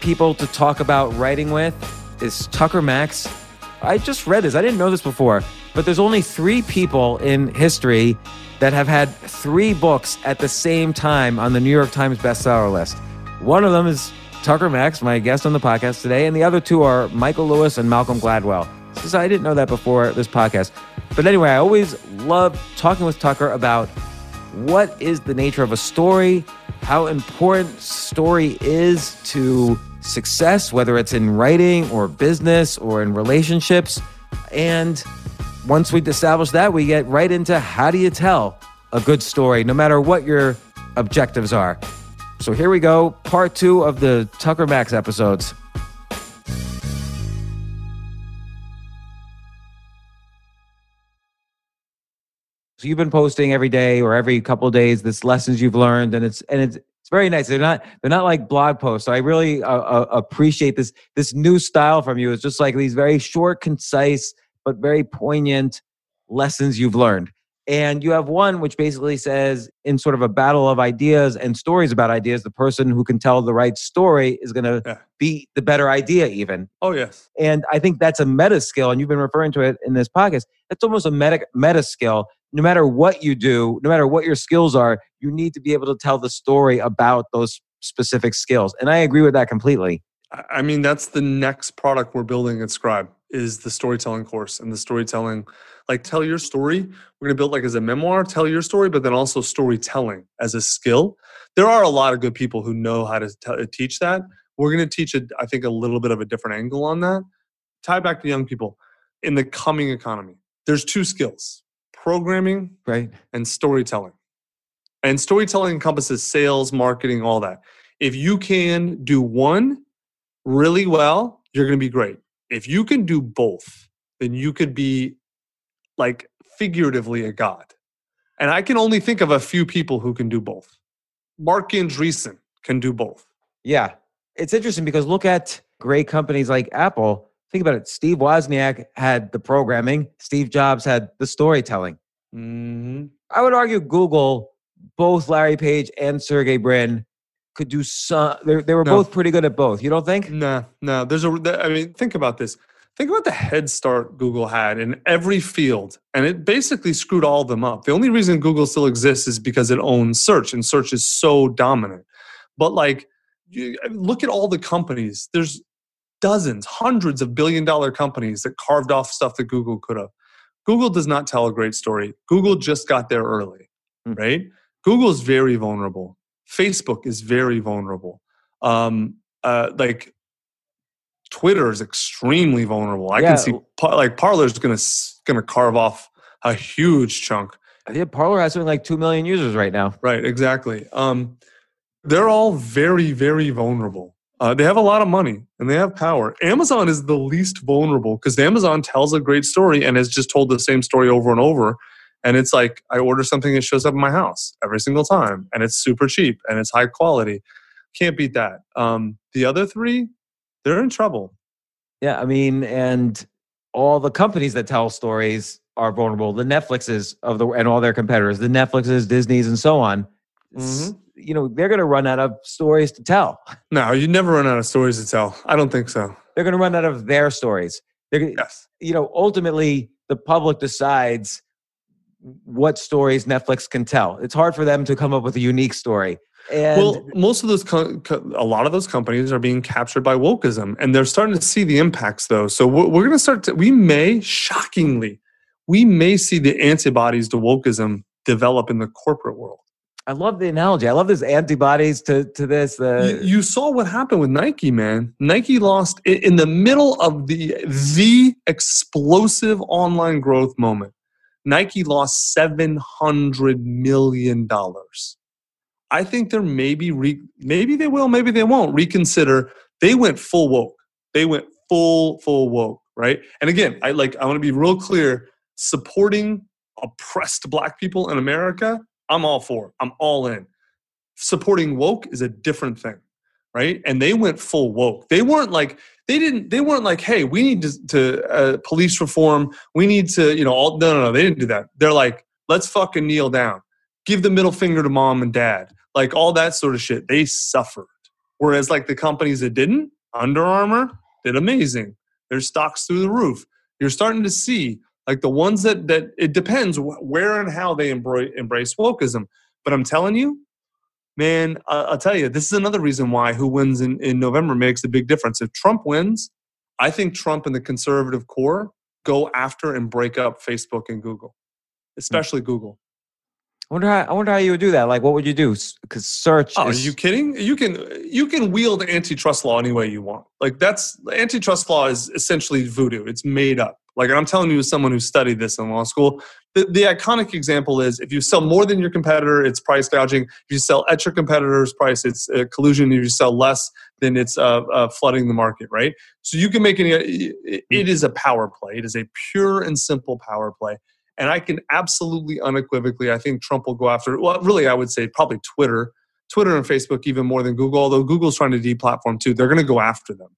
people to talk about writing with is Tucker Max. I just read this. I didn't know this before, but there's only three people in history that have had three books at the same time on the New York Times bestseller list. One of them is Tucker Max, my guest on the podcast today, and the other two are Michael Lewis and Malcolm Gladwell. So I didn't know that before this podcast. But anyway, I always love talking with Tucker about what is the nature of a story, how important story is to success, whether it's in writing or business or in relationships. And once we establish that, we get right into how do you tell a good story, no matter what your objectives are. So here we go, part two of the Tucker Max episodes. So you've been posting every day or every couple days this lessons you've learned, and it's and it's very nice. They're not they're not like blog posts. So I really uh, uh, appreciate this this new style from you. It's just like these very short, concise, but very poignant lessons you've learned. And you have one which basically says, in sort of a battle of ideas and stories about ideas, the person who can tell the right story is going to yeah. be the better idea, even. Oh, yes. And I think that's a meta skill. And you've been referring to it in this podcast. That's almost a meta, meta skill. No matter what you do, no matter what your skills are, you need to be able to tell the story about those specific skills. And I agree with that completely. I mean, that's the next product we're building at Scribe is the storytelling course and the storytelling like tell your story we're going to build like as a memoir tell your story but then also storytelling as a skill there are a lot of good people who know how to t- uh, teach that we're going to teach it i think a little bit of a different angle on that tie back to young people in the coming economy there's two skills programming right and storytelling and storytelling encompasses sales marketing all that if you can do one really well you're going to be great if you can do both then you could be like figuratively a god. And I can only think of a few people who can do both. Marc Andreessen can do both. Yeah. It's interesting because look at great companies like Apple. Think about it. Steve Wozniak had the programming, Steve Jobs had the storytelling. Mm-hmm. I would argue Google, both Larry Page and Sergey Brin could do some, they, they were No. both pretty good at both. You don't think? Nah, no. There's a. I mean, think about this. Think about the head start Google had in every field, and it basically screwed all of them up. The only reason Google still exists is because it owns search, and search is so dominant. But like, you, look at all the companies. There's dozens, hundreds of billion dollar companies that carved off stuff that Google could have. Google does not tell a great story. Google just got there early, Hmm. right? Google is very vulnerable. Facebook is very vulnerable. Um, uh, like Twitter is extremely vulnerable. I Yeah. can see like Parler's gonna gonna carve off a huge chunk. I think Parler has something like 2 million users right now. Right, exactly. Um, they're all very, very vulnerable. Uh, they have a lot of money and they have power. Amazon is the least vulnerable because Amazon tells a great story and has just told the same story over and over. And it's like I order something, it shows up in my house every single time, and it's super cheap and it's high quality. Can't beat that. Um, the other three, they're in trouble. Yeah, I mean, and all the companies that tell stories are vulnerable. The Netflixes of the and all their competitors, the Netflixes, Disney's, and so on. s- You know, they're going to run out of stories to tell. No, you never run out of stories to tell. I don't think so. They're going to run out of their stories. They're, gonna- Yes. you know, ultimately, the public decides what stories Netflix can tell. It's hard for them to come up with a unique story. And well, most of those, co- co- a lot of those companies are being captured by wokeism, and they're starting to see the impacts, though. So we're, we're going to start to. We may, shockingly, we may see the antibodies to wokeism develop in the corporate world. I love the analogy. I love this antibodies to to this. The you, you saw what happened with Nike, man. Nike lost in the middle of the the explosive online growth moment. Nike lost seven hundred million dollars. I think they're maybe re, maybe they will, maybe they won't reconsider. They went full woke. They went full full woke, right? And again, I like I want to be real clear. Supporting oppressed black people in America, I'm all for. I'm all in. Supporting woke is a different thing right? And they went full woke. They weren't like they didn't they weren't like hey we need to, to uh, police reform. We need to you know all no no no they didn't do that. They're like let's fucking kneel down. Give the middle finger to mom and dad. Like all that sort of shit. They suffered. Whereas like the companies that didn't Under Armour did amazing. Their stocks through the roof. You're starting to see like the ones that that it depends where and how they embrace embrace wokeism but i'm telling you man, I'll tell you, this is another reason why who wins in, in November makes a big difference. If Trump wins, I think Trump and the conservative core go after and break up Facebook and Google, especially Google. I wonder how I wonder how you would do that. Like, what would you do? Because search. Oh, are you kidding? You can you can wield antitrust law any way you want. Like that's antitrust law is essentially voodoo. It's made up. Like and I'm telling you, as someone who studied this in law school, the, the iconic example is if you sell more than your competitor, it's price gouging. If you sell at your competitor's price, it's uh, collusion. If you sell less, then it's uh, uh, flooding the market, right? So you can make any. It, it is a power play. It is a pure and simple power play. And I can absolutely unequivocally, I think Trump will go after. Well, really, I would say probably Twitter, Twitter and Facebook even more than Google. Although Google's trying to deplatform too, they're going to go after them.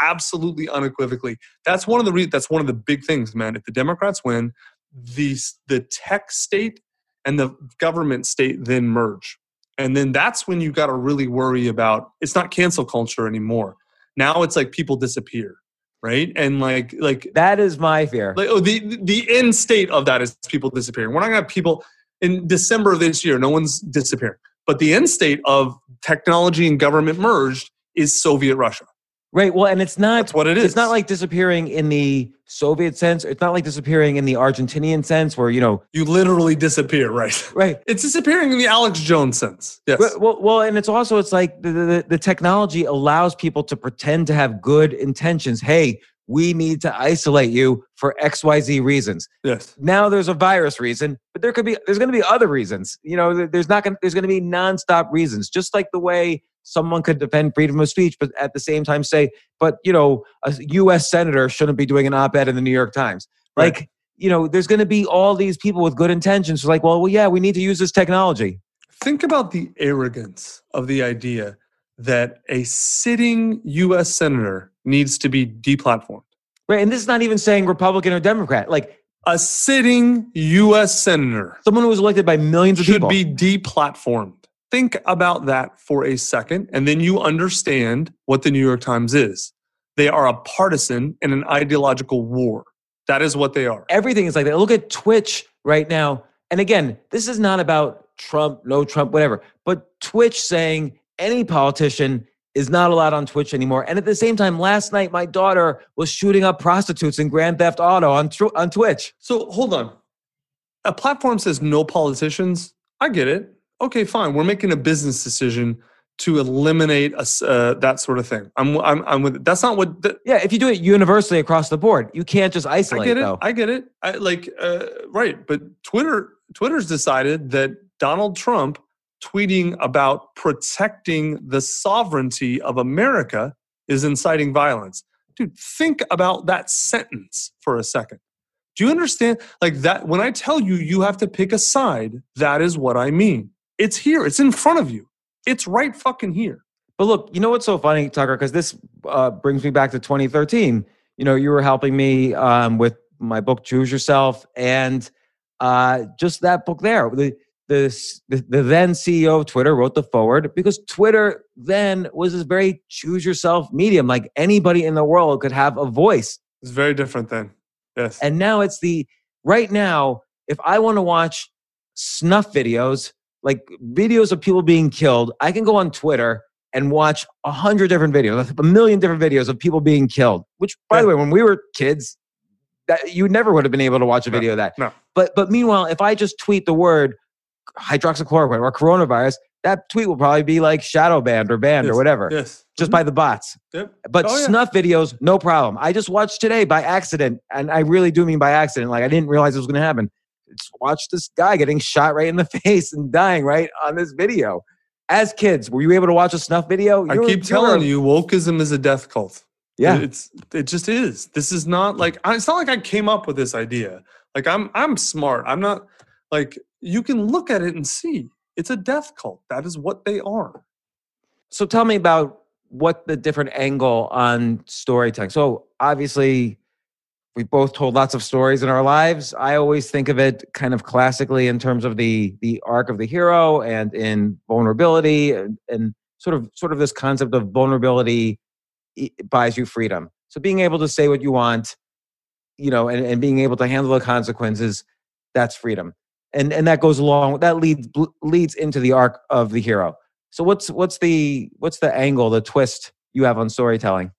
Absolutely unequivocally. That's one of the re- that's one of the big things, man. If the Democrats win, the the tech state and the government state then merge, and then that's when you got to really worry about. It's not cancel culture anymore. Now it's like people disappear, right? And like like that is my fear. like, oh, the the end state of that is people disappearing. We're not gonna have people in December of this year. No one's disappearing. But the end state of technology and government merged is Soviet Russia. Right. Well, and it's not That's what it is. It's not like disappearing in the Soviet sense. It's not like disappearing in the Argentinian sense, where you know, you literally disappear, right? right. It's disappearing in the Alex Jones sense. Yes. Well, well, and it's also it's like the, the the technology allows people to pretend to have good intentions. Hey, we need to isolate you for X Y Z reasons. yes. Now there's a virus reason, but there could be there's going to be other reasons. You know, there's not going there's going to be nonstop reasons. Just like the way someone could defend freedom of speech, but at the same time say, but you know, a U.S. senator shouldn't be doing an op-ed in the New York Times. Right. Like, you know, there's going to be all these people with good intentions. like, well, well, yeah, we need to use this technology. think about the arrogance of the idea that a sitting U.S. senator needs to be deplatformed. Right. And this is not even saying Republican or Democrat. Like A sitting U.S. senator someone who was elected by millions of should people. Should be deplatformed. Think about that for a second, and then you understand what the New York Times is. They are a partisan in an ideological war. That is what they are. Everything is like that. Look at Twitch right now. And again, this is not about Trump, no Trump, whatever. But Twitch saying any politician is not allowed on Twitch anymore. And at the same time, last night my daughter was shooting up prostitutes in Grand Theft Auto on on Twitch. So hold on. A platform says no politicians. I get it. Okay, fine. We're making a business decision to eliminate us uh, that sort of thing. I'm I'm I'm with it. That's not what the, Yeah, if you do it universally across the board, you can't just isolate. I get it. though. I get it. I like uh, right, but Twitter Twitter's decided that Donald Trump tweeting about protecting the sovereignty of America is inciting violence. Dude, think about that sentence for a second. Do you understand? Like that when I tell you you have to pick a side, that is what I mean. It's here. It's in front of you. It's right fucking here. But look, you know what's so funny, Tucker? Because this uh, brings me back to 2013. You know, you were helping me um, with my book "Choose Yourself" and uh, just that book there. The, the the the then CEO of Twitter wrote the foreword because Twitter then was this very choose yourself medium. Like anybody in the world could have a voice, It's very different then. Yes. and now it's the right now. If I want to watch snuff videos, like videos of people being killed, I can go on Twitter and watch a hundred different videos, a million different videos of people being killed. Which, by the way, when we were kids, that you never would have been able to watch a No, video of that. no. But but meanwhile, if I just tweet the word hydroxychloroquine or coronavirus, that tweet will probably be like shadow banned or banned or whatever, Yes. just Mhm. by the bots. Yep. But Oh, yeah. snuff videos, no problem. I just watched today by accident, and I really do mean by accident. Like I didn't realize it was going to happen. Watch this guy getting shot right in the face and dying right on this video. As kids, were you able to watch a snuff video? I You were- keep telling you, wokeism is a death cult. Yeah. it's it just is. This is not mm. like I- it's not like I came up with this idea. Like I'm I'm smart. I'm not like you can look at it and see it's a death cult. That is what they are. So tell me about what the different angle on storytelling. So obviously, we both told lots of stories in our lives. I always think of it kind of classically in terms of the the arc of the hero and in vulnerability and, and sort of sort of this concept of vulnerability buys you freedom. So being able to say what you want, you know, and, and being able to handle the consequences, that's freedom. And and that goes along that leads leads into the arc of the hero. So what's what's the what's the angle, the twist you have on storytelling?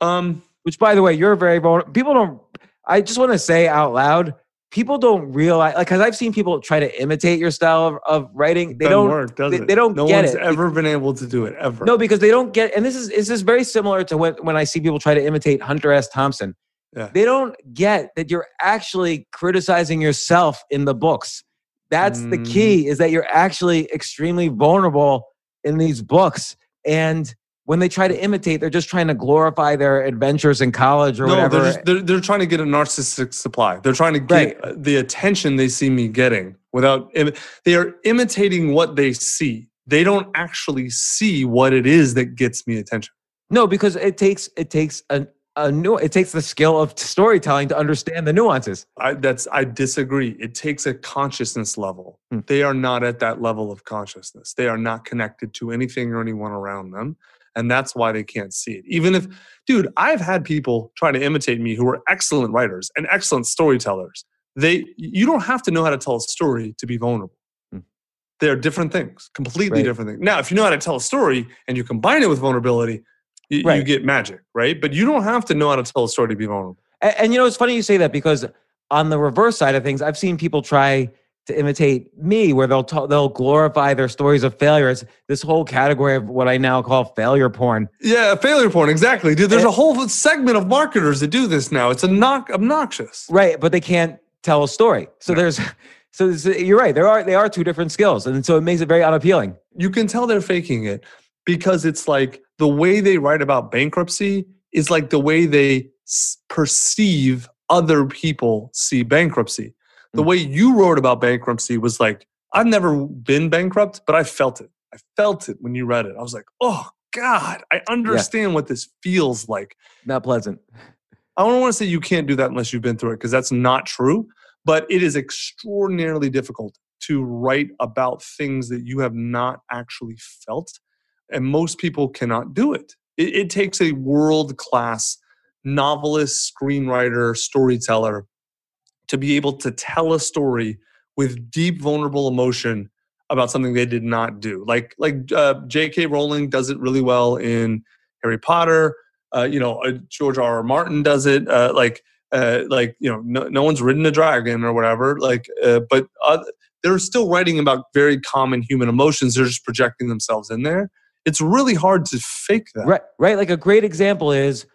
Um Which, by the way, you're very vulnerable. People don't. I just want to say out loud, people don't realize like because I've seen people try to imitate your style of, of writing. They doesn't don't. work, does they- it? they don't no get one's it. ever been able to do it ever. No, because they don't get. And this is this is very similar to when when I see people try to imitate Hunter S. Thompson. Yeah. They don't get that you're actually criticizing yourself in the books. That's the Mhm. key is that you're actually extremely vulnerable in these books. And when they try to imitate, they're just trying to glorify their adventures in college or no, whatever. they're, just, they're they're trying to get a narcissistic supply. They're trying to get uh, the attention they see me getting without. They are imitating what they see. They don't actually see what it is that gets me attention. no, because it takes it takes a, a new it takes the skill of storytelling to understand the nuances. I, that's I disagree. It takes a consciousness level. Hmm. They are not at that level of consciousness. They are not connected to anything or anyone around them, and that's why they can't see it. Even if, dude, I've had people try to imitate me who are excellent writers and excellent storytellers. They, you don't have to know how to tell a story to be vulnerable. Hmm. They are different things, completely Right. different things. Now, if you know how to tell a story and you combine it with vulnerability, you, you get magic, right? But you don't have to know how to tell a story to be vulnerable. And, and you know, it's funny you say that because on the reverse side of things, I've seen people try to imitate me, where they'll ta- they'll glorify their stories of failure. It's this whole category of what I now call failure porn. Yeah, failure porn, exactly. Dude, there's Eh. a whole segment of marketers that do this now. It's a knock obnoxious. Right, but they can't tell a story. So No. there's, so you're right. There are they are two different skills, and so it makes it very unappealing. You can tell they're faking it because it's like the way they write about bankruptcy is like the way they s- perceive other people see bankruptcy. The way you wrote about bankruptcy was like I've never been bankrupt, but I felt it. I felt it when you read it. I was like, oh God, I understand what this feels like. Not pleasant. I don't want to say you can't do that unless you've been through it because that's not true, but it is extraordinarily difficult to write about things that you have not actually felt. And most people cannot do it. It, it takes a world class novelist, screenwriter, storyteller to be able to tell a story with deep, vulnerable emotion about something they did not do. Like like uh, J.K. Rowling does it really well in Harry Potter. Uh, you know, uh, George R. R. Martin does it. Uh, like uh, like you know, no, no one's ridden a dragon or whatever. Like, uh, but they're still writing about very common human emotions. They're just projecting themselves in there. It's really hard to fake that. Right, right. Like a great example is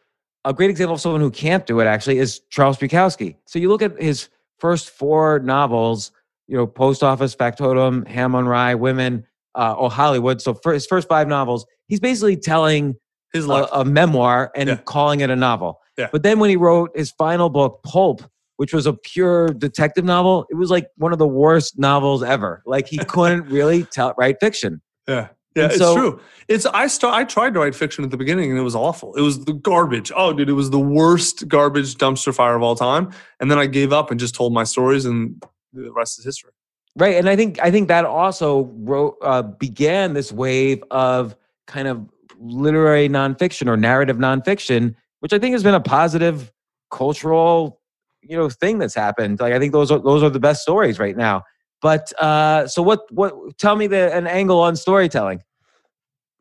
a great example of someone who can't do it. Actually, is Charles Bukowski. So you look at his first four novels you know, Post Office, Factotum, Ham on Rye, Women, uh, or Hollywood. So for his first five novels, he's basically telling his a, a, memoir and yeah. calling it a novel. Yeah. But then when he wrote his final book, Pulp, which was a pure detective novel, it was like one of the worst novels ever. Like he couldn't really tell write fiction. Yeah. Yeah, it's true. It's I start I tried to write fiction at the beginning and it was awful. It was the garbage. Oh, dude, it was the worst garbage dumpster fire of all time. And then I gave up and just told my stories and the rest is history. Right, and I think I think that also wrote, uh, began this wave of kind of literary nonfiction or narrative nonfiction, which I think has been a positive cultural, you know, thing that's happened. Like I think those are those are the best stories right now. But uh, so what? What? Tell me the an angle on storytelling.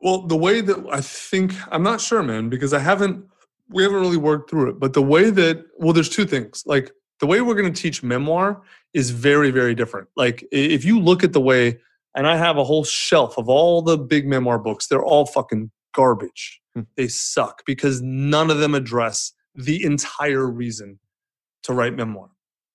Well, the way that I think I'm not sure, man, because I haven't we haven't really worked through it. But the way that well, there's two things. Like the way we're going to teach memoir is very, very different. Like if you look at the way, and I have a whole shelf of all the big memoir books, they're all fucking garbage. Hmm. They suck because none of them address the entire reason to write memoir,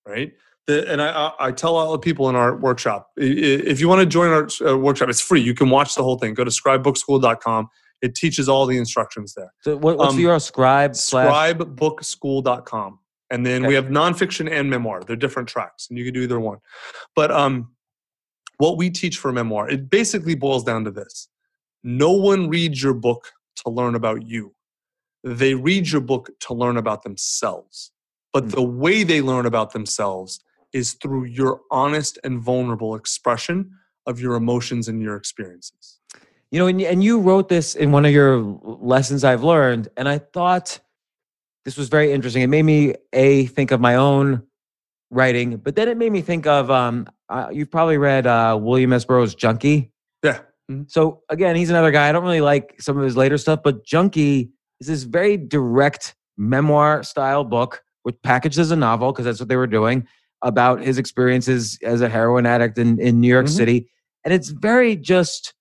right? The, and I, I, tell all the people in our workshop, if you want to join our uh, workshop, it's free. You can watch the whole thing. Go to scribebookschool.com. It teaches all the instructions there. So what, what's um, your scribe? Scribebookschool.com and then okay. we have nonfiction and memoir. They're different tracks, and you can do either one. But um, what we teach for memoir, it basically boils down to this: no one reads your book to learn about you; they read your book to learn about themselves. But mm-hmm. the way they learn about themselves is through your honest and vulnerable expression of your emotions and your experiences. You know, and, and you wrote this in one of your lessons I've learned, and I thought this was very interesting. It made me a think of my own writing, but then it made me think of um, uh, you've probably read uh, William S. Burroughs' Junkie. Yeah. Mm-hmm. So again, he's another guy. I don't really like some of his later stuff, but Junkie is this very direct memoir style book, which packaged as a novel because that's what they were doing about his experiences as a heroin addict in, in New York mm-hmm. City. And it's very just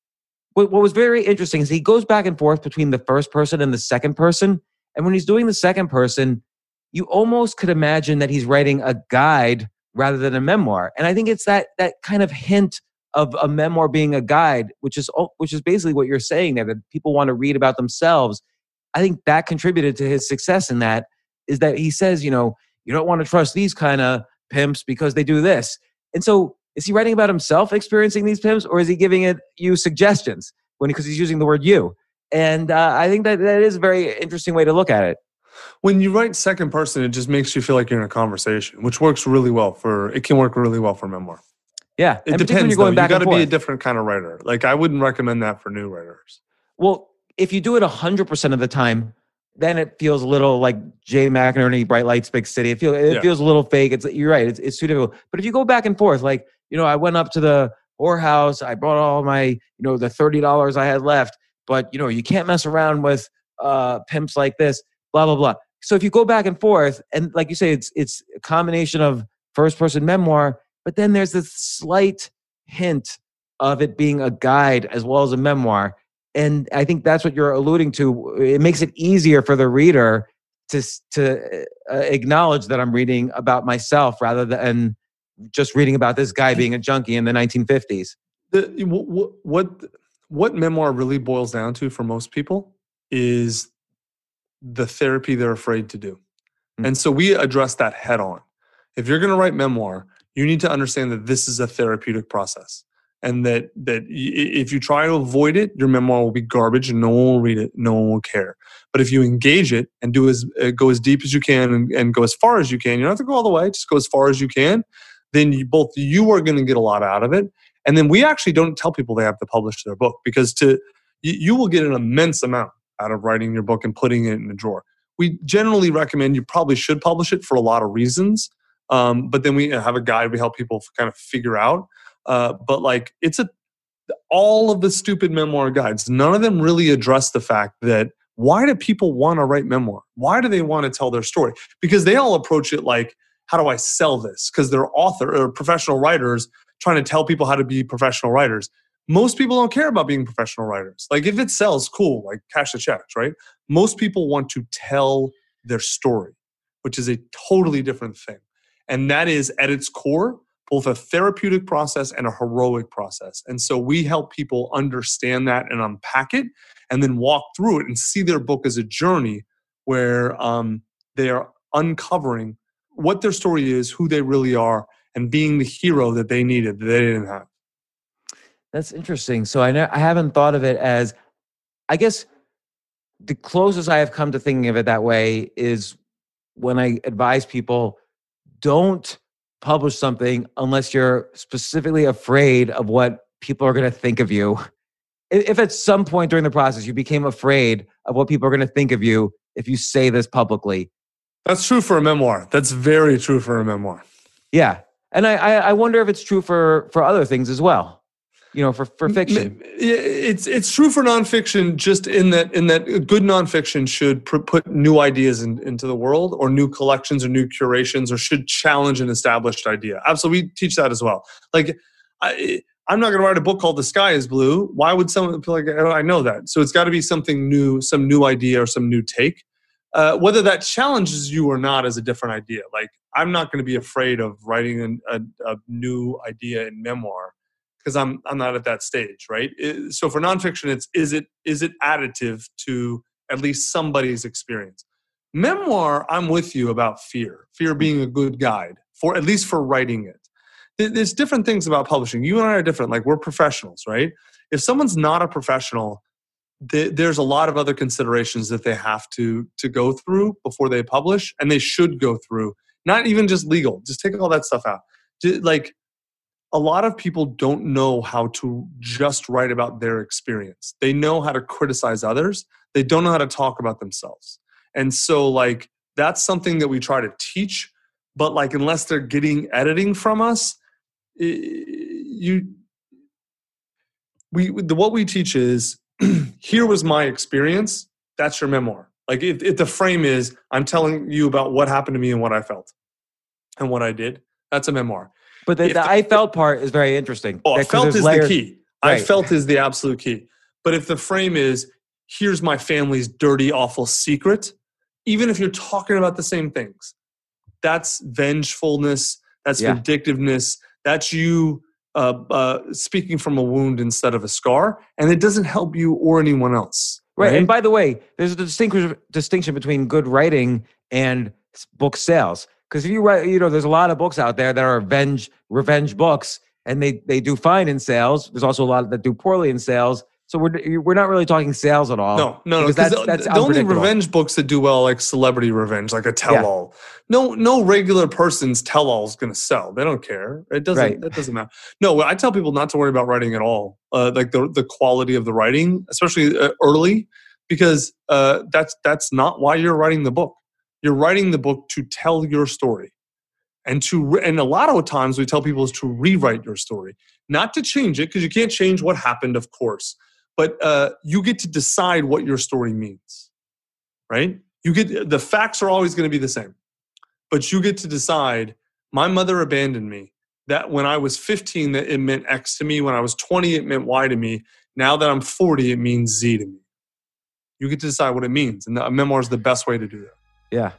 what, what was very interesting is he goes back and forth between the first person and the second person and when he's doing the second person, you almost could imagine that he's writing a guide rather than a memoir. And I think it's that that kind of hint of a memoir being a guide, which is which is basically what you're saying there that people want to read about themselves. I think that contributed to his success in that is that he says, you know, you don't want to trust these kind of pimps because they do this. And so is he writing about himself experiencing these pimps or is he giving it you suggestions when because he's using the word you? And uh, I think that that is a very interesting way to look at it. When you write second person, it just makes you feel like you're in a conversation, which works really well for. It can work really well for memoir. Yeah, it depends. You're going though. you got to be a different kind of writer. Like I wouldn't recommend that for new writers. Well, if you do it hundred percent of the time, then it feels a little like Jay McInerney, Bright Lights, Big City. It feels it yeah. feels a little fake. It's you're right. It's it's too difficult. But if you go back and forth, like you know, I went up to the whorehouse. I brought all my you know the thirty dollars I had left but you know you can't mess around with uh, pimps like this blah blah blah so if you go back and forth and like you say it's it's a combination of first person memoir but then there's this slight hint of it being a guide as well as a memoir and i think that's what you're alluding to it makes it easier for the reader to to uh, acknowledge that i'm reading about myself rather than just reading about this guy being a junkie in the 1950s the, what, what what memoir really boils down to for most people is the therapy they're afraid to do. Mm-hmm. And so we address that head on. If you're going to write memoir, you need to understand that this is a therapeutic process. And that that if you try to avoid it, your memoir will be garbage and no one will read it, no one will care. But if you engage it and do as uh, go as deep as you can and, and, go as far as you can, you don't have to go all the way, just go as far as you can. Then you, both you are going to get a lot out of it, and then we actually don't tell people they have to publish their book because to you, you will get an immense amount out of writing your book and putting it in a drawer. We generally recommend you probably should publish it for a lot of reasons. Um, but then we have a guide we help people kind of figure out. Uh, but like it's a all of the stupid memoir guides, none of them really address the fact that why do people want to write memoir? Why do they want to tell their story? Because they all approach it like, how do I sell this? Because they're author or professional writers trying to tell people how to be professional writers. Most people don't care about being professional writers. Like if it sells, cool, like cash the checks, right? Most people want to tell their story, which is a totally different thing. And that is at its core, both a therapeutic process and a heroic process. And so we help people understand that and unpack it and then walk through it and see their book as a journey where um, they are uncovering what their story is, who they really are, and being the hero that they needed that they didn't have. That's interesting. So I know I haven't thought of it as I guess the closest I have come to thinking of it that way is when I advise people don't publish something unless you're specifically afraid of what people are going to think of you. If at some point during the process you became afraid of what people are going to think of you if you say this publicly. That's true for a memoir. That's very true for a memoir. Yeah. And I, I wonder if it's true for, for other things as well you know for, for fiction. it's it's true for nonfiction just in that in that good nonfiction should put new ideas in, into the world or new collections or new curations or should challenge an established idea. Absolutely we teach that as well. Like I, i'm not going to write a book called the sky is blue. Why would someone feel like i know that. So it's got to be something new some new idea or some new take. Uh, whether that challenges you or not is a different idea. Like i'm not going to be afraid of writing a, a new idea in memoir because I'm I'm not at that stage, right? So for nonfiction, it's is it is it additive to at least somebody's experience? Memoir, I'm with you about fear. Fear mm. being a good guide for at least for writing it. There's different things about publishing. You and I are different. Like we're professionals, right? If someone's not a professional, there's a lot of other considerations that they have to to go through before they publish, and they should go through. Not even just legal. Just take all that stuff out. Like a lot of people don't know how to just write about their experience. They know how to criticize others, they don't know how to talk about themselves. And so, like, that's something that we try to teach, but like, unless they're getting editing from us, you, we, the, what we teach is here was my experience, that's your memoir. Like, if, if the frame is, I'm telling you about what happened to me and what I felt and what I did, that's a memoir but the, the, I felt part is very interesting. Oh, I felt is layers. the key. Right. I felt is the absolute key. But if the frame is, here's my family's dirty, awful secret, even if you're talking about the same things, that's vengefulness, that's yeah. vindictiveness, that's you uh, uh, speaking from a wound instead of a scar, and it doesn't help you or anyone else. Right. right? And by the way, there's a distinction distinction between good writing and book sales. Because if you write, you know, there's a lot of books out there that are revenge revenge books, and they they do fine in sales. There's also a lot that do poorly in sales. So we're we're not really talking sales at all. No, no, no. Because that's, the, that's the only revenge books that do well, like celebrity revenge, like a tell-all. Yeah. No, no regular person's tell-all is going to sell. They don't care. It doesn't. Right. That doesn't matter. No, I tell people not to worry about writing at all. Uh, like the the quality of the writing, especially uh, early, because uh, that's that's not why you're writing the book. You're writing the book to tell your story. And to and a lot of times we tell people is to rewrite your story, not to change it because you can't change what happened, of course, but uh, you get to decide what your story means, right? You get the facts are always going to be the same, but you get to decide. My mother abandoned me. That when I was 15, that it meant X to me. When I was 20, it meant Y to me. Now that I'm 40, it means Z to me. You get to decide what it means, and a memoir is the best way to do that. Yeah.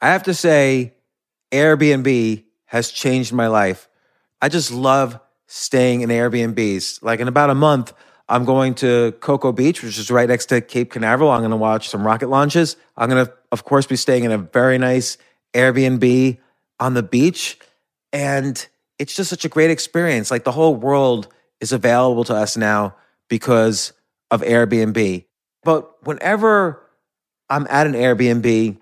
I have to say, Airbnb has changed my life. I just love staying in Airbnbs. Like in about a month, I'm going to Cocoa Beach, which is right next to Cape Canaveral. I'm going to watch some rocket launches. I'm going to, of course, be staying in a very nice Airbnb on the beach. And it's just such a great experience. Like the whole world is available to us now because of Airbnb. But whenever I'm at an Airbnb,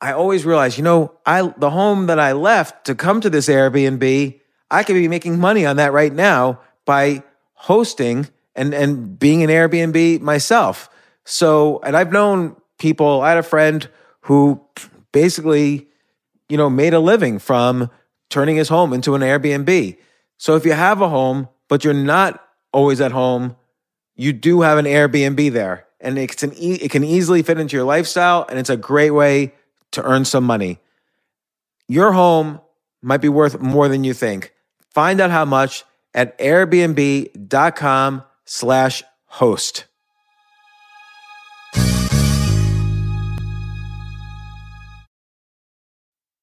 I always realize, you know, I the home that I left to come to this Airbnb, I could be making money on that right now by hosting and and being an Airbnb myself. So, and I've known people, I had a friend who basically, you know, made a living from turning his home into an Airbnb. So if you have a home, but you're not always at home, you do have an Airbnb there. And it's an e- it can easily fit into your lifestyle and it's a great way to earn some money. Your home might be worth more than you think. Find out how much at airbnb.com slash host.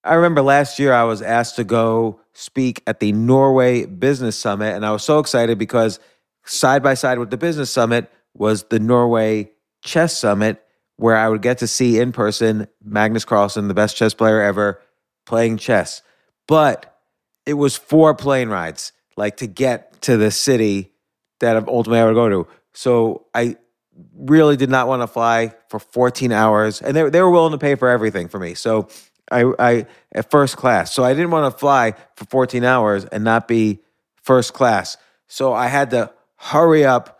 I remember last year I was asked to go speak at the Norway Business Summit, and I was so excited because side by side with the Business Summit was the Norway Chess Summit, where I would get to see in person Magnus Carlsen, the best chess player ever, playing chess. But it was four plane rides, like to get to the city that ultimately I would go to. So I really did not want to fly for 14 hours, and they, they were willing to pay for everything for me. So I, I at first class. So I didn't want to fly for 14 hours and not be first class. So I had to hurry up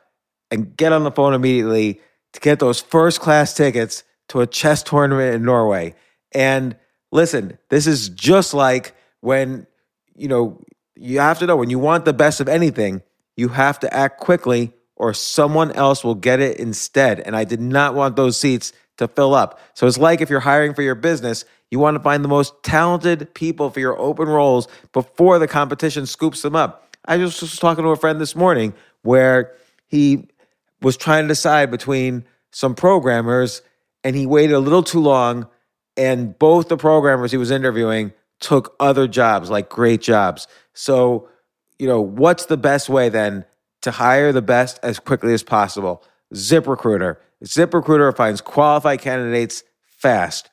and get on the phone immediately to get those first class tickets to a chess tournament in Norway. And listen, this is just like when, you know, you have to know when you want the best of anything, you have to act quickly or someone else will get it instead. And I did not want those seats to fill up. So it's like if you're hiring for your business, you want to find the most talented people for your open roles before the competition scoops them up. I just was talking to a friend this morning where he was trying to decide between some programmers and he waited a little too long and both the programmers he was interviewing took other jobs like great jobs. So, you know, what's the best way then to hire the best as quickly as possible? ZipRecruiter. ZipRecruiter finds qualified candidates fast.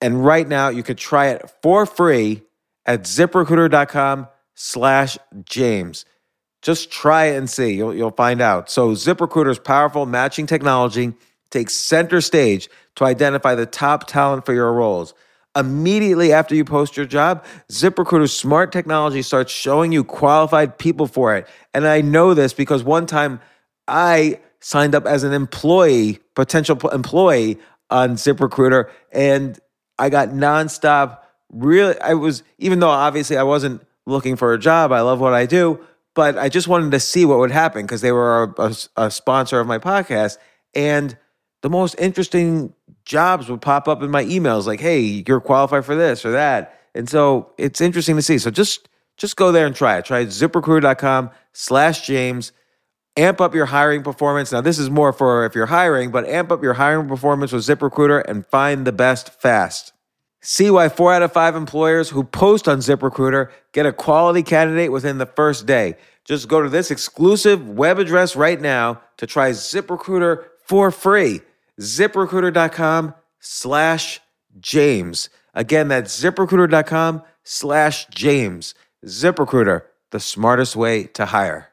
And right now you can try it for free at ziprecruiter.com slash James. Just try it and see. You'll, you'll find out. So ZipRecruiter's powerful matching technology takes center stage to identify the top talent for your roles. Immediately after you post your job, ZipRecruiter's smart technology starts showing you qualified people for it. And I know this because one time I signed up as an employee, potential employee on ZipRecruiter, and I got nonstop. Really, I was, even though obviously I wasn't looking for a job, I love what I do, but I just wanted to see what would happen because they were a, a, a sponsor of my podcast. And the most interesting jobs would pop up in my emails like, hey, you're qualified for this or that. And so it's interesting to see. So just just go there and try it. Try ziprecruiter.com slash James. Amp up your hiring performance. Now, this is more for if you're hiring, but amp up your hiring performance with ZipRecruiter and find the best fast. See why four out of five employers who post on ZipRecruiter get a quality candidate within the first day. Just go to this exclusive web address right now to try ZipRecruiter for free. ZipRecruiter.com slash James. Again, that's ziprecruiter.com slash James. ZipRecruiter, the smartest way to hire.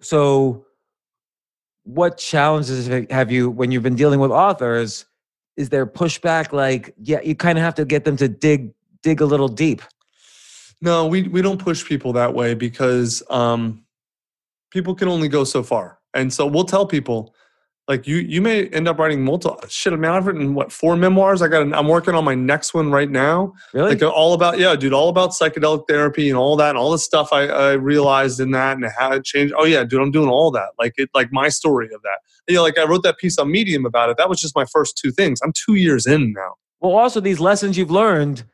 So, what challenges have you when you've been dealing with authors? Is there pushback? Like, yeah, you kind of have to get them to dig dig a little deep. No, we we don't push people that way because um, people can only go so far, and so we'll tell people like you you may end up writing multiple shit. Man, I've written what four memoirs. I got. An, I'm working on my next one right now. Really? Like all about yeah, dude, all about psychedelic therapy and all that, and all the stuff I, I realized in that and how it changed. Oh yeah, dude, I'm doing all that. Like it, like my story of that. You know, like I wrote that piece on Medium about it. That was just my first two things. I'm two years in now. well, also these lessons you've learned.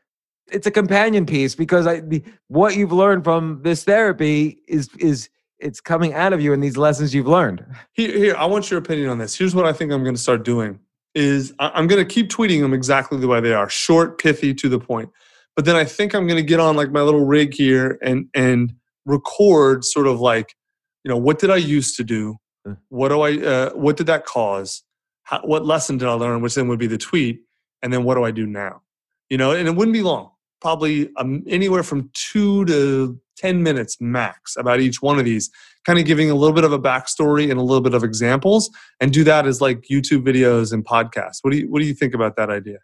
It's a companion piece because I, the, what you've learned from this therapy is is it's coming out of you in these lessons you've learned. Here, here, I want your opinion on this. Here's what I think I'm going to start doing: is I'm going to keep tweeting them exactly the way they are, short, pithy, to the point. But then I think I'm going to get on like my little rig here and and record sort of like, you know, what did I used to do? Hmm. What do I? Uh, what did that cause? How, what lesson did I learn? Which then would be the tweet, and then what do I do now? You know, and it wouldn't be long. Probably um, anywhere from two to ten minutes max about each one of these kind of giving a little bit of a backstory and a little bit of examples and do that as like YouTube videos and podcasts. What do you what do you think about that idea?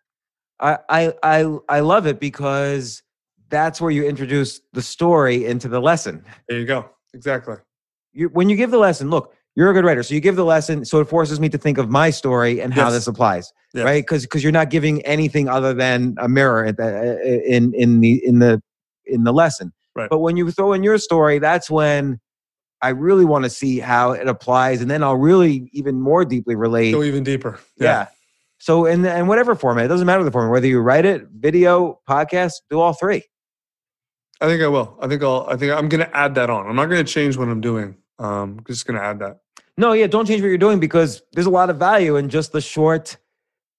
I I I, I love it because that's where you introduce the story into the lesson. There you go. Exactly. You, when you give the lesson, look, you're a good writer, so you give the lesson, so it forces me to think of my story and how Yes. this applies, Yes. right? Because because you're not giving anything other than a mirror the, uh, in in the in the in the lesson. Right. But when you throw in your story, that's when I really want to see how it applies, and then I'll really even more deeply relate. Go even deeper. Yeah. So in and whatever format, it doesn't matter the format. Whether you write it, video, podcast, do all three. I think I will. I think I'll I think I'm gonna add that on. I'm not gonna change what I'm doing. Um I'm just gonna add that. No, yeah, don't change what you're doing because there's a lot of value in just the short.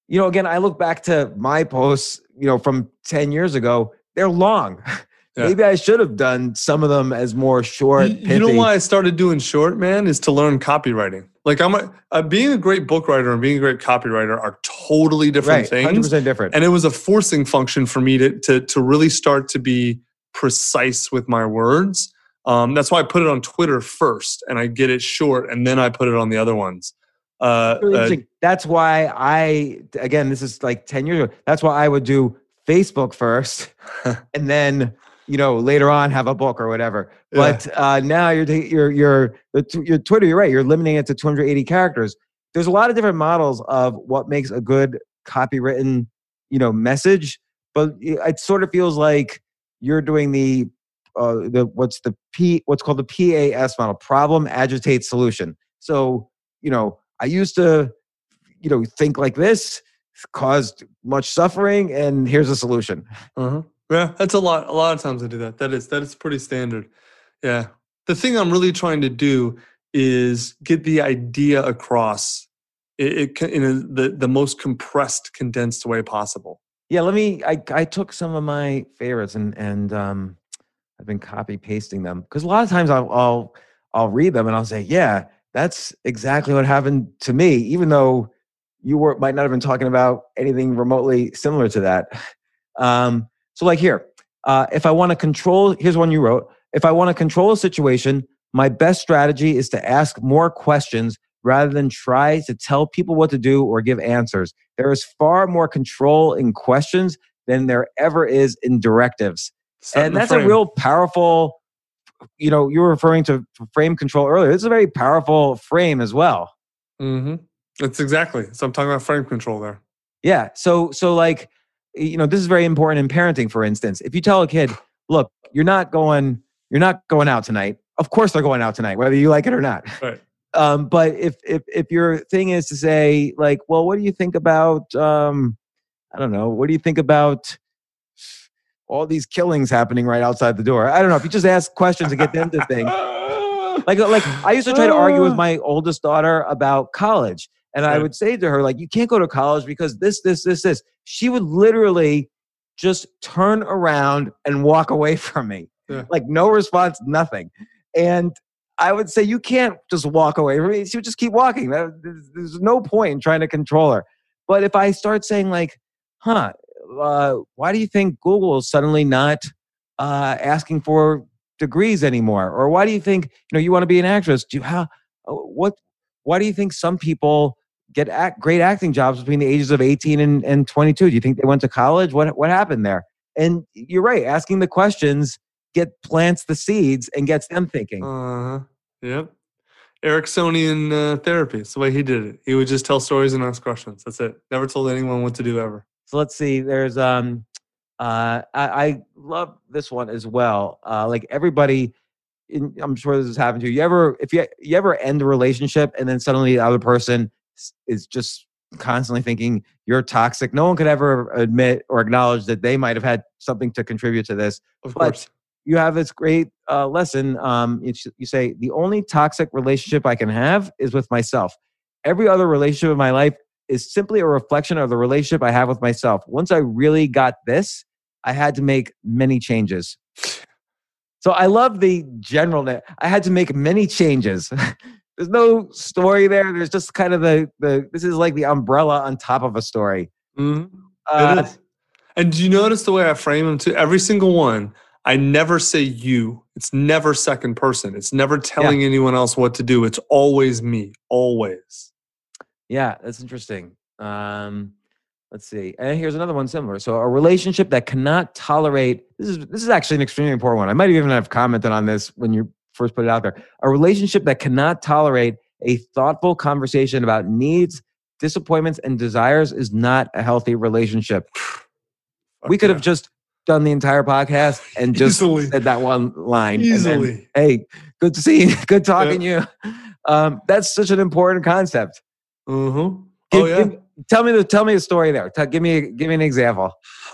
You know, again, I look back to my posts, you know, from 10 years ago. They're long. Yeah. Maybe I should have done some of them as more short. You, you know why I started doing short, man, is to learn copywriting. Like I'm a, uh, being a great book writer and being a great copywriter are totally different Right, things. 100% different. and it was a forcing function for me to to to really start to be precise with my words. Um, that's why I put it on Twitter first, and I get it short, and then I put it on the other ones. Uh, uh. That's why I, again, this is like 10 years ago. That's why I would do Facebook first and then, you know, later on have a book or whatever. Yeah. But uh, now you're, you're, you're, your Twitter, you're right. You're limiting it to 280 characters. There's a lot of different models of what makes a good copywritten, you know, message. But it sort of feels like you're doing the, uh, the what's the P, what's called the PAS model, problem, agitate, solution. So, you know, I used to, you know, think like this, caused much suffering, and here's a solution. Uh-huh. Yeah, that's a lot. A lot of times I do that. That is that is pretty standard. Yeah. The thing I'm really trying to do is get the idea across it, it in a, the the most compressed, condensed way possible. Yeah, let me. I I took some of my favorites and and um, I've been copy pasting them because a lot of times I'll, I'll I'll read them and I'll say, yeah, that's exactly what happened to me, even though you were might not have been talking about anything remotely similar to that. Um, so like here, uh, if I want to control, here's one you wrote. If I want to control a situation, my best strategy is to ask more questions rather than try to tell people what to do or give answers. There is far more control in questions than there ever is in directives. Set and that's a real powerful, you know, you were referring to frame control earlier. It's a very powerful frame as well. Mm-hmm. That's exactly. So I'm talking about frame control there. Yeah. So so like you know, this is very important in parenting, for instance. If you tell a kid, look, you're not going, you're not going out tonight. Of course they're going out tonight, whether you like it or not. Right. Um, but if if if your thing is to say, like, well, what do you think about um, I don't know, what do you think about all these killings happening right outside the door? I don't know. If you just ask questions and get them to think. Like like I used to try to argue with my oldest daughter about college. And I would say to her, like, you can't go to college because this, this, this, this. She would literally just turn around and walk away from me. Yeah. Like no response, nothing. And I would say, you can't just walk away from me. She would just keep walking. There's, no point in trying to control her. But if I start saying, like, huh, uh, why do you think Google is suddenly not uh, asking for degrees anymore? Or why do you think, you know, you want to be an actress? Do you, how, uh, what, why do you think some people get act, great acting jobs between the ages of 18 and, and 22? Do you think they went to college? What, what happened there? And you're right, asking the questions get plants the seeds and gets them thinking. Uh-huh. Yep. Ericksonian uh, therapy. It's the way he did it. He would just tell stories and ask questions. That's it. Never told anyone what to do ever. So let's see. There's um, uh, I, I love this one as well. Uh, like everybody, in, I'm sure this has happened to you. You ever, if you you ever end a relationship and then suddenly the other person is just constantly thinking you're toxic. No one could ever admit or acknowledge that they might have had something to contribute to this. Of But- course. you have this great uh, lesson. Um, it's, you say the only toxic relationship I can have is with myself. Every other relationship in my life is simply a reflection of the relationship I have with myself. Once I really got this, I had to make many changes. So I love the general. net- I had to make many changes. There's no story there. There's just kind of the the. This is like the umbrella on top of a story. Mhm. Uh, it is. And do you notice the way I frame them too? Every single one, I never say you. It's never second person. It's never telling anyone else what to do. It's always me. Always. Yeah, that's interesting. Um, let's see. And here's another one similar. So a relationship that cannot tolerate this is this is actually an extremely important one. I might even have commented on this when you first put it out there. A relationship that cannot tolerate a thoughtful conversation about needs, disappointments, and desires is not a healthy relationship. we could yeah. have just done the entire podcast and just Easily. said that one line. and then, easily. hey, good to see you. Good talking to you. Um, that's such an important concept. Uh-huh. Give- oh yeah. give- tell me the tell me a story there. Tell, give me give me an example.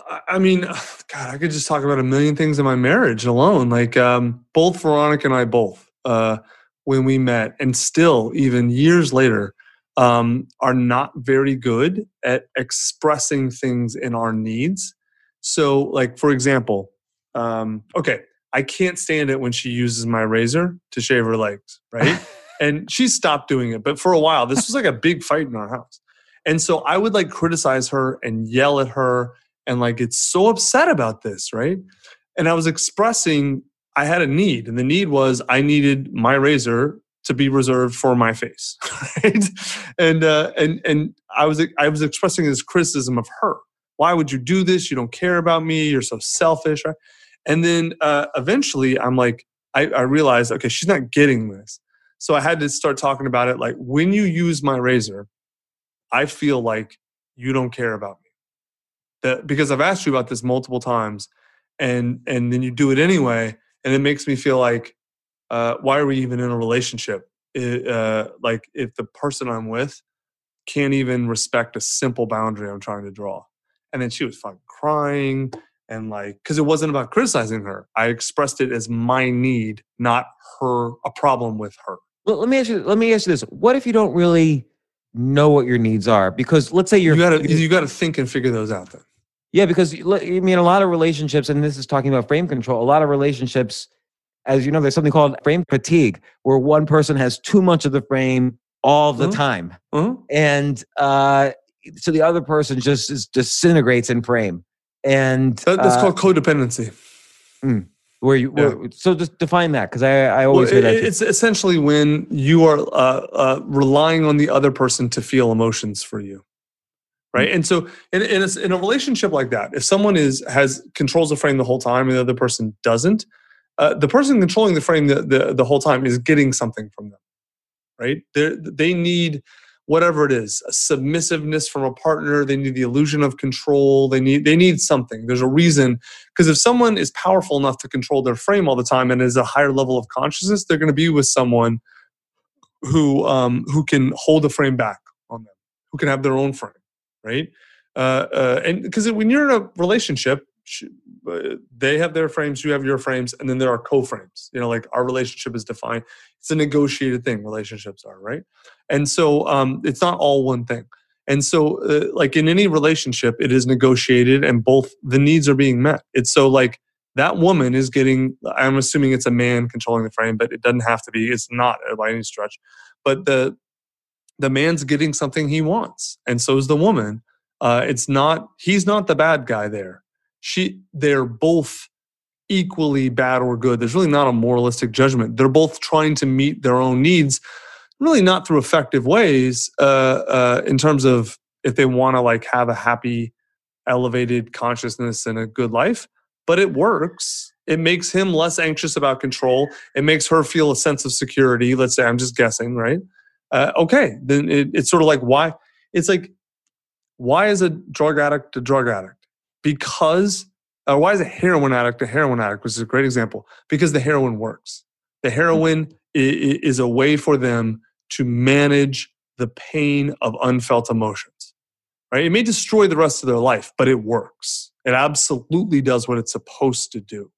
I- I mean, God, I could just talk about a million things in my marriage alone. Like um, both Veronica and I both, uh, when we met, and still even years later, um, are not very good at expressing things in our needs. So, like for example, um, okay, I can't stand it when she uses my razor to shave her legs, right? and she stopped doing it, but for a while, this was like a big fight in our house. And so I would like criticize her and yell at her and like get so upset about this, right? And I was expressing I had a need, and the need was I needed my razor to be reserved for my face, right? And uh, and and I was I was expressing this criticism of her. Why would you do this? You don't care about me. You're so selfish, right? And then uh, eventually, I'm like, I, I realized, okay, she's not getting this. So I had to start talking about it. Like when you use my razor, I feel like you don't care about me. That because I've asked you about this multiple times, and and then you do it anyway, and it makes me feel like, uh, why are we even in a relationship? I- uh, like if the person I'm with can't even respect a simple boundary I'm trying to draw. And then she was fucking crying and like because it wasn't about criticizing her. I expressed it as my need, not her a problem with her. Let me ask you. Let me ask you this: What if you don't really know what your needs are? Because let's say you're You gotta you- you gotta think and figure those out then. yeah. Because I mean, a lot of relationships, and this is talking about frame control. A lot of relationships, as you know, there's something called frame fatigue, where one person has too much of the frame all the Mhm. time, Uh-huh. and uh, so the other person just is, disintegrates in frame. And That, that's uh, called codependency. Where you. yeah. Where, so just define that, because I I Well, always hear it- that. too. it's essentially when you are uh, uh, relying on the other person to feel emotions for you, right? And so, in in a, in a relationship like that, if someone is has controls the frame the whole time and the other person doesn't, uh, the person controlling the frame the, the the whole time is getting something from them, right? They they need whatever it is a submissiveness from a partner they need the illusion of control they need they need something there's a reason because if someone is powerful enough to control their frame all the time and is a higher level of consciousness, they're going to be with someone who um, who can hold the frame back on them, who can have their own frame, right? Uh, uh, and because when you're in a relationship, sh- they have their frames, you have your frames, and then there are co-frames. You know, like our relationship is defined. It's a negotiated thing. Relationships are right, and so um, it's not all one thing. And so, uh, like in any relationship, it is negotiated and both the needs are being met. It's so like that woman is getting, I'm assuming it's a man controlling the frame, but it doesn't have to be. It's not uh, by any stretch. But the, the man's getting something he wants. And so is the woman. Uh, it's not, he's not the bad guy there. She, they're both equally bad or good. There's really not a moralistic judgment. They're both trying to meet their own needs really not through effective ways uh, uh, in terms of if they want to like have a happy elevated consciousness and a good life but it works It makes him less anxious about control. It makes her feel a sense of security. Let's say I'm just guessing, right? Uh, okay, then it, it's sort of like why it's like why is a drug addict a drug addict? Because uh, why is a heroin addict a heroin addict? Which is a great example because the heroin works. The heroin i- is a way for them to manage the pain of unfelt emotions. Right? It may destroy the rest of their life, but it works. It absolutely does what it's supposed to do.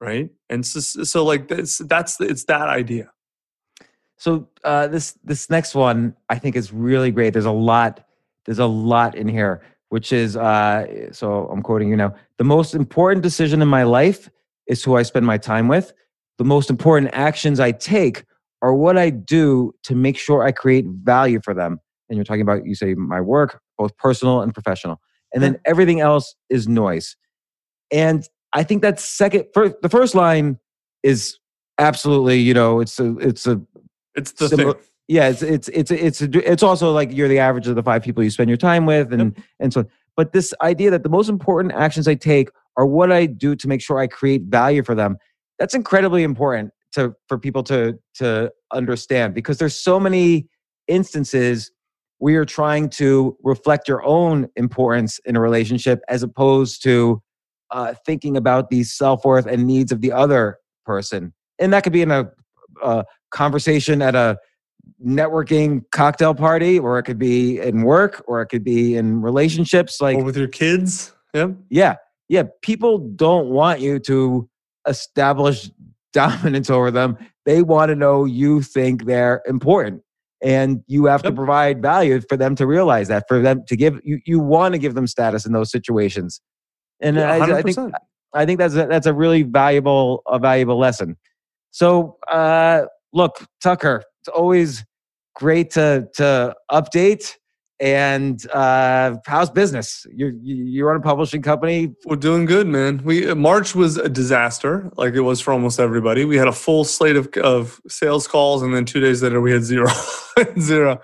Right? And so, so like that's that's it's that idea. So uh, this this next one I think is really great. There's a lot there's a lot in here, which is uh, so I'm quoting you now. The most important decision in my life is who I spend my time with. The most important actions I take are what I do to make sure I create value for them. And you're talking about you say my work, both personal and professional, and then everything else is noise. And I think that second, first, the first line is absolutely, you know, it's a it's a It's the Similar- thing. Yeah, it's it's it's it's a, it's also like you're the average of the five people you spend your time with, and and so. But this idea that the most important actions I take are what I do to make sure I create value for them. That's incredibly important to for people to to understand because there's so many instances where you're trying to reflect your own importance in a relationship as opposed to uh, thinking about the self worth and needs of the other person, and that could be in a, a conversation at a networking cocktail party or it could be in work or it could be in relationships like or with your kids. Yep. yeah yeah people don't want you to establish dominance over them they want to know you think they're important and you have to provide value for them to realize that for them to give you you want to give them status in those situations and Yeah, I, I think I think that's a, that's a really valuable a valuable lesson. So uh, look, Tucker, it's always great to to update. And uh, how's business? You- you're on a publishing company. We're doing good, man. We March was a disaster, like it was for almost everybody. We had a full slate of, of sales calls, and then two days later, we had zero, zero.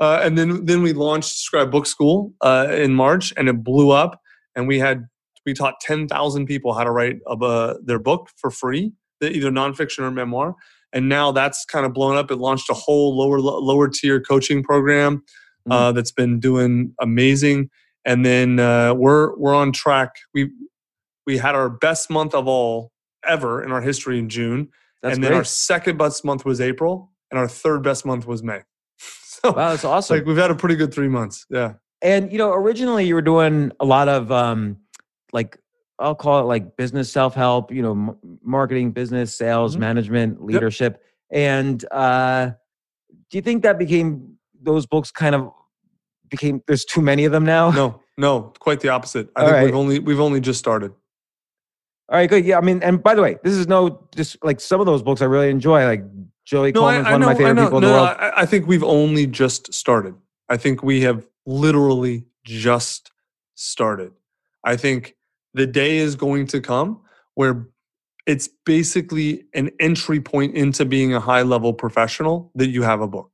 Uh, and then then we launched Scribe Book School uh, in March, and it blew up. And we had we taught ten thousand people how to write a, uh, their book for free, either nonfiction or memoir. And now that's kind of blown up. It launched a whole lower lower tier coaching program uh, that's been doing amazing. And then uh, we're we're on track. We we had our best month of all ever in our history in June, That's and great. then our second best month was April, and our third best month was May. So wow, that's awesome. like we've had a pretty good three months. Yeah. and you know, originally you were doing a lot of um, like I'll call it like business self help. You know, m- marketing, business, sales, Mhm. management, leadership. And uh, do you think that became those books kind of became? There's too many of them now. No, no, quite the opposite. I All think right. we've only we've only just started. All right, good. Yeah, I mean, and by the way, this is no just like some of those books I really enjoy. Like Joey No, I, Coleman's I one know, of my favorite people in no, the world. I, I think we've only just started. I think we have literally just started. I think the day is going to come where it's basically an entry point into being a high level professional that you have a book.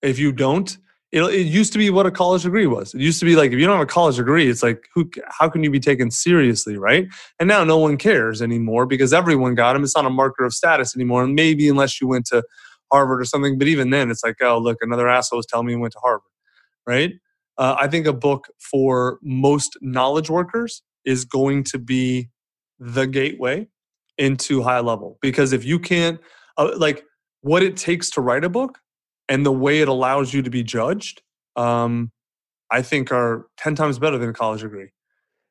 If you don't, it, it used to be what a college degree was. It used to be like if you don't have a college degree, it's like who? How can you be taken seriously, right? And now no one cares anymore because everyone got them. It's not a marker of status anymore. And maybe unless you went to Harvard or something, but even then, it's like, oh look, another asshole was telling me he went to Harvard, right? Uh, I think a book for most knowledge workers is going to be the gateway into high level. Because if you can't uh, like what it takes to write a book and the way it allows you to be judged um, i think are 10 times better than a college degree.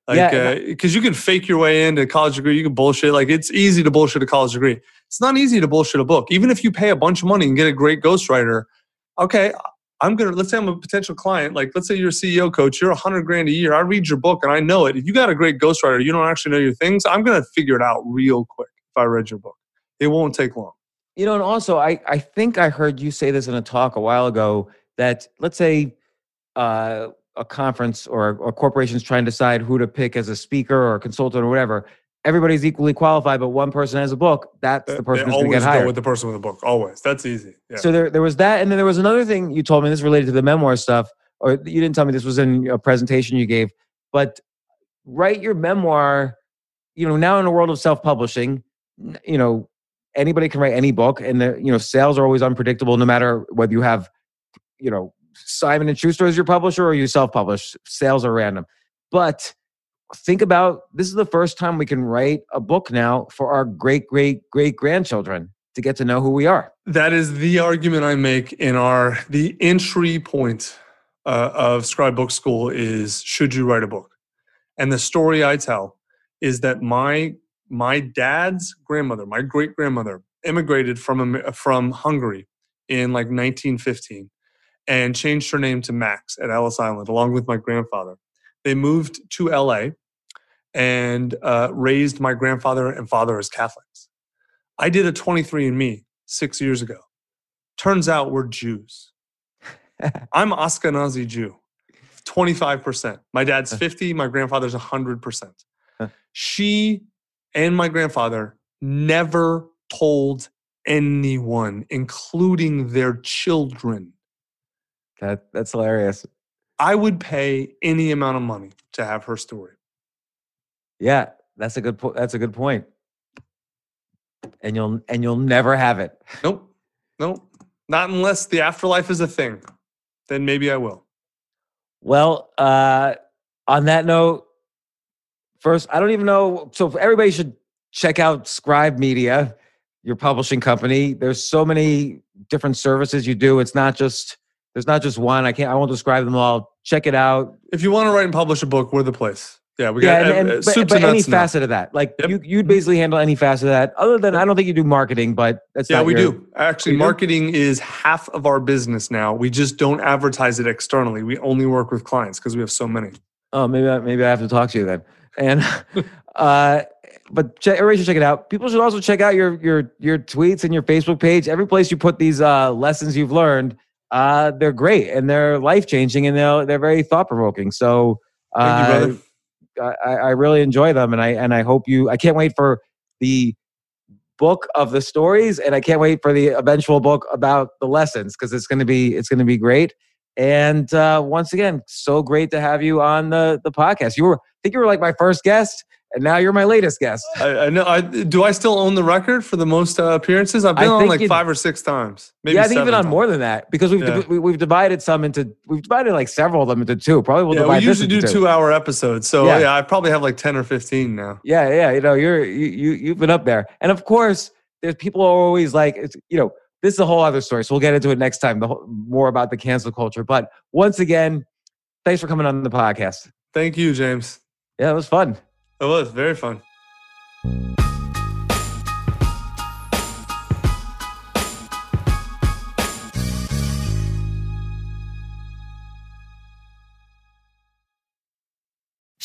Like Yeah, and because you can fake your way into a college degree you can bullshit like it's easy to bullshit a college degree. It's not easy to bullshit a book. Even if you pay a bunch of money and get a great ghostwriter okay i'm gonna let's say i'm a potential client like let's say you're a ceo coach you're a hundred grand a year i read your book and i know it if you got a great ghostwriter you don't actually know your things i'm gonna figure it out real quick if i read your book it won't take long You know, and also I I think I heard you say this in a talk a while ago that let's say uh, a conference or a corporation's trying to decide who to pick as a speaker or a consultant or whatever. Everybody's equally qualified, but one person has a book. That's the person they who's going to always get go with the person with the book always that's easy yeah So there, there was that, and then there was another thing you told me. This related to the memoir stuff, or you didn't tell me this was in a presentation you gave. But write your memoir. you know, now in a world of self-publishing, you know, anybody can write any book, and the, you know, sales are always unpredictable, no matter whether you have, you know, Simon and Schuster as your publisher or you self-publish. Sales are random, but think about this is the first time we can write a book now for our great great great grandchildren to get to know who we are. That is the argument I make in our the entry point uh, of Scribe Book School is should you write a book? And the story I tell is that my my dad's grandmother, my great grandmother, immigrated from from Hungary in like 1915 and changed her name to Max at Ellis Island along with my grandfather. They moved to LA and uh, raised my grandfather and father as Catholics. I did a 23andMe six years ago. Turns out we're Jews. I'm Ashkenazi Jew, 25%. My dad's 50, my grandfather's 100%. She and my grandfather never told anyone, including their children. That that's hilarious. I would pay any amount of money to have her story. Yeah, that's a good po- that's a good point. And you'll and you'll never have it. Nope. Nope. Not unless the afterlife is a thing. Then maybe I will. Well, uh, on that note, first, I don't even know. So everybody should check out Scribe Media, your publishing company. There's so many different services you do. It's not just there's not just one. I can't. I won't describe them all. Check it out. If you want to write and publish a book, we're the place. Yeah, we yeah, got and, and- uh, but, but any now. facet of that, like Yep. you, you'd basically handle any facet of that. Other than I don't think you do marketing, but that's Yeah, we your- do. Actually, do? marketing is half of our business now. We just don't advertise it externally. We only work with clients because we have so many. Oh, maybe I, maybe I have to talk to you then. And uh, but check, everybody should check it out. People should also check out your your your tweets and your Facebook page. Every place you put these uh, lessons you've learned, uh, they're great and they're life changing and they're they're very thought provoking. So Thank you, uh. I, I really enjoy them, and I and I hope you. I can't wait for the book of the stories, and I can't wait for the eventual book about the lessons because it's going to be it's going to be great. And uh, once again, so great to have you on the the podcast. You were, I think you were like my first guest, and now you're my latest guest. I, I know. I, do I still own the record for the most uh, appearances? I've been on like five or six times. Maybe yeah, I think even seven on more than that because we've Yeah. we, we've divided some into we've divided like several of them into two. Probably we'll yeah, divide we usually do two. two-hour episodes, so Yeah. yeah. I probably have like ten or fifteen now. Yeah, yeah, you know, you're you you you've been up there, and of course, there's people are always like, it's, you know, this is a whole other story. So we'll get into it next time. The whole, more about the cancel culture. But once again, thanks for coming on the podcast. Thank you, James. Yeah, it was fun. It was very fun.